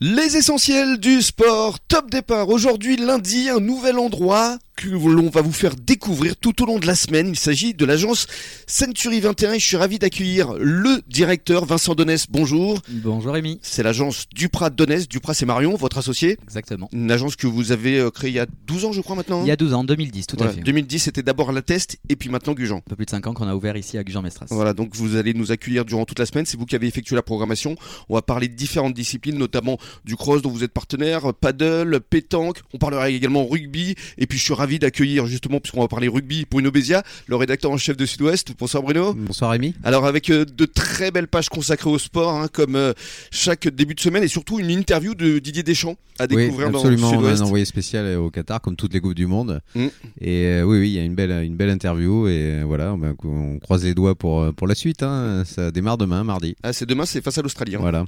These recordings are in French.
Les essentiels du sport, top départ. Aujourd'hui, lundi, un nouvel endroit que l'on va vous faire découvrir tout au long de la semaine. Il s'agit de l'agence Century 21 et je suis ravi d'accueillir le directeur Vincent Donès. Bonjour. Bonjour Rémi. C'est l'agence Duprat Donès. Duprat, c'est Marion, votre associé. Exactement. Une agence que vous avez euh, créée il y a 12 ans, je crois, maintenant. Il y a 12 ans, 2010, tout à fait. 2010, c'était d'abord la Test et puis maintenant Gujan. Un peu plus de 5 ans qu'on a ouvert ici à Gujan-Mestras. Voilà, donc vous allez nous accueillir durant toute la semaine. C'est vous qui avez effectué la programmation. On va parler de différentes disciplines, notamment du cross dont vous êtes partenaire, paddle, pétanque. On parlera également rugby. Et puis je suis ravi d'accueillir justement, puisqu'on va parler rugby, Bruno Bézia, le rédacteur en chef de Sud-Ouest. Bonsoir Bruno. Bonsoir Rémi. Alors avec euh, de très belles pages consacrées au sport, hein, comme euh, chaque début de semaine, et surtout une interview de Didier Deschamps à Oui, découvrir dans absolument. A Sud-Ouest. un envoyé spécial au Qatar, comme toutes les coupes du monde. Mm. Et euh, oui, oui, il y a une belle, une belle interview. Et euh, voilà, on, on croise les doigts pour, euh, pour la suite. hein. Ça démarre demain, mardi. Ah, c'est demain, c'est face à l'Australie. hein. Voilà.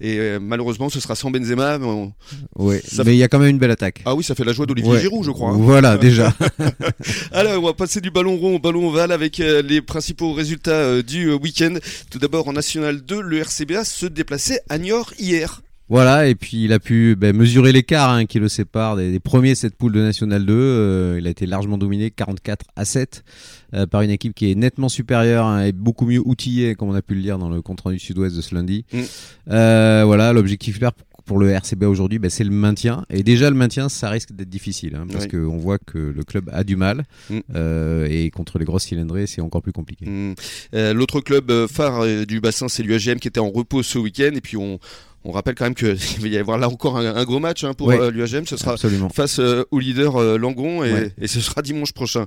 Et euh, malheureusement, ce sera sans Benzema. mais on- Ouais. Ça Mais il y a quand même une belle attaque. Ah oui, ça fait la joie d'Olivier Ouais. Giroud, je crois. Voilà, déjà. Alors, on va passer du ballon rond au ballon ovale avec euh, les principaux résultats euh, du euh, week-end. Tout d'abord, en National 2, le RCBA se déplaçait à Niort hier. Voilà, et puis il a pu ben, mesurer l'écart hein, qui le sépare des, des premiers cette poule de National 2. Euh, il a été largement dominé 44 à 7 euh, par une équipe qui est nettement supérieure hein, et beaucoup mieux outillée, comme on a pu le lire dans le compte rendu sud-ouest de ce lundi. Mm. Euh, voilà, l'objectif clair pour- le RCB aujourd'hui, ben, c'est le maintien. Et déjà, le maintien, ça risque d'être difficile, hein, parce Oui. qu'on voit que le club a du mal. Mm. Euh, et contre les grosses cylindrées, c'est encore plus compliqué. Hmm. Euh, L'autre club euh, phare du bassin, c'est l'UAGM qui était en repos ce week-end. Et puis, on, on rappelle quand même qu'il va y avoir là encore un, un gros match hein, pour Oui. euh, l'UAGM. Ce sera Absolument. face euh, au leader euh, Langon et, Ouais. et ce sera dimanche prochain.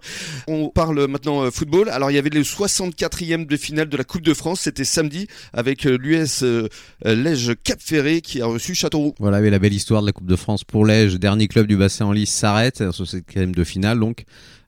On parle maintenant football. Alors il y avait le 64e de finale de la Coupe de France, c'était samedi avec l'US Lège Cap Ferré qui a reçu Châteauroux. Voilà, mais la belle histoire de la Coupe de France pour l'Ège, dernier club du bassin en lice s'arrête sur cette crème de finale donc.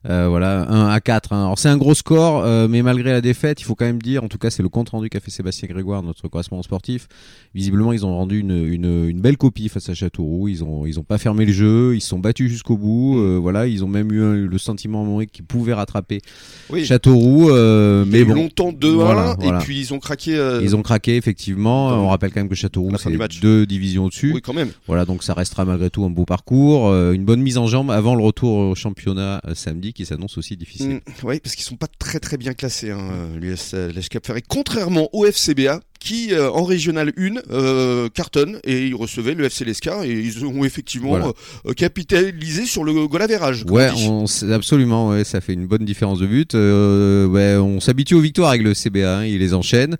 Euh, voilà, 1 à 4. hein. Alors c'est un gros score, euh, mais malgré la défaite, il faut quand même dire, en tout cas c'est le compte rendu qu'a fait Sébastien Grégoire, notre correspondant sportif. Visiblement ils ont rendu une, une, une belle copie face à Châteauroux. Ils ont ils ont pas fermé le jeu, ils se sont battus jusqu'au bout. euh, voilà, ils ont même eu un- le sentiment à un moment qu'ils pouvaient rattraper Oui. Châteauroux, euh, mais bon. longtemps 2-1 Voilà, et puis ils ont craqué. euh, Ils ont craqué effectivement. On rappelle quand même que Châteauroux c'est deux divisions au-dessus. Oui, quand même. Voilà, donc ça restera malgré tout un beau parcours, euh, une bonne mise en jambe avant le retour au championnat samedi qui s'annonce aussi difficile. Mm, oui, parce qu'ils sont pas très très bien classés, hein, l'US Cap Ferré. Contrairement au FCBA qui euh, en régional 1 euh, cartonne et ils recevaient le FC Lescar et ils ont effectivement Voilà. euh, capitalisé sur le goal average. Ouais, on on, absolument, ouais, ça fait une bonne différence de but. Euh, ouais, on s'habitue aux victoires avec le CBA, hein, ils les enchaînent.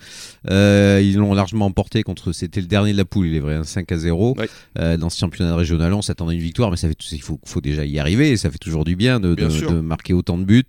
Ils l'ont largement emporté contre, c'était le dernier de la poule, il est vrai, un 5 à 0. Ouais. Euh, dans ce championnat régional, on s'attendait à une victoire, mais ça fait, il faut, faut déjà y arriver, et ça fait toujours du bien de, Bien de- sûr. de marquer autant de buts.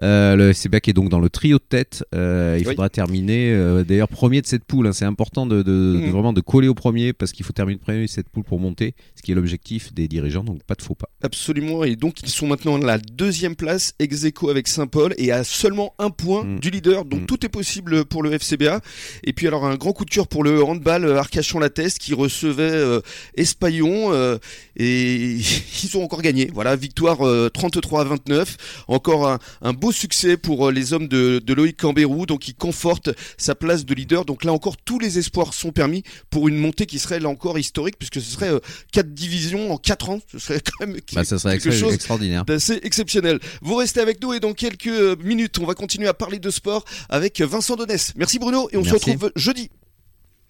Le CBA qui est donc dans le trio de tête, il Oui. faudra terminer, d'ailleurs, premier de cette poule. hein. c'est important de, de- de Mhm. vraiment de coller au premier, parce qu'il faut terminer premier cette poule pour monter, ce qui est l'objectif des dirigeants, donc pas de faux pas. Absolument, et donc ils sont maintenant à la deuxième place, ex aequo avec Saint-Paul, et à seulement un point Mm. du leader, donc Mm. tout est possible pour le FCBA. Et puis alors un grand coup de cœur pour le handball euh, Arcachon-Lateste qui recevait euh, Espaillon, euh, et ils ont encore gagné. Voilà, victoire euh, 33 à 29, encore un, un beau succès pour euh, les hommes de, de Loïc Cambérou, donc il conforte sa place de leader. Donc là encore, tous les espoirs sont permis pour une montée qui serait là encore historique, puisque ce serait euh, quatre divisions en quatre ans, ce serait quand même Bah, ça serait quelque extra- chose extraordinaire. d'assez exceptionnel. Vous restez avec nous et dans quelques minutes, on va continuer à parler de sport avec Vincent Donès. Merci Bruno et on se retrouve jeudi.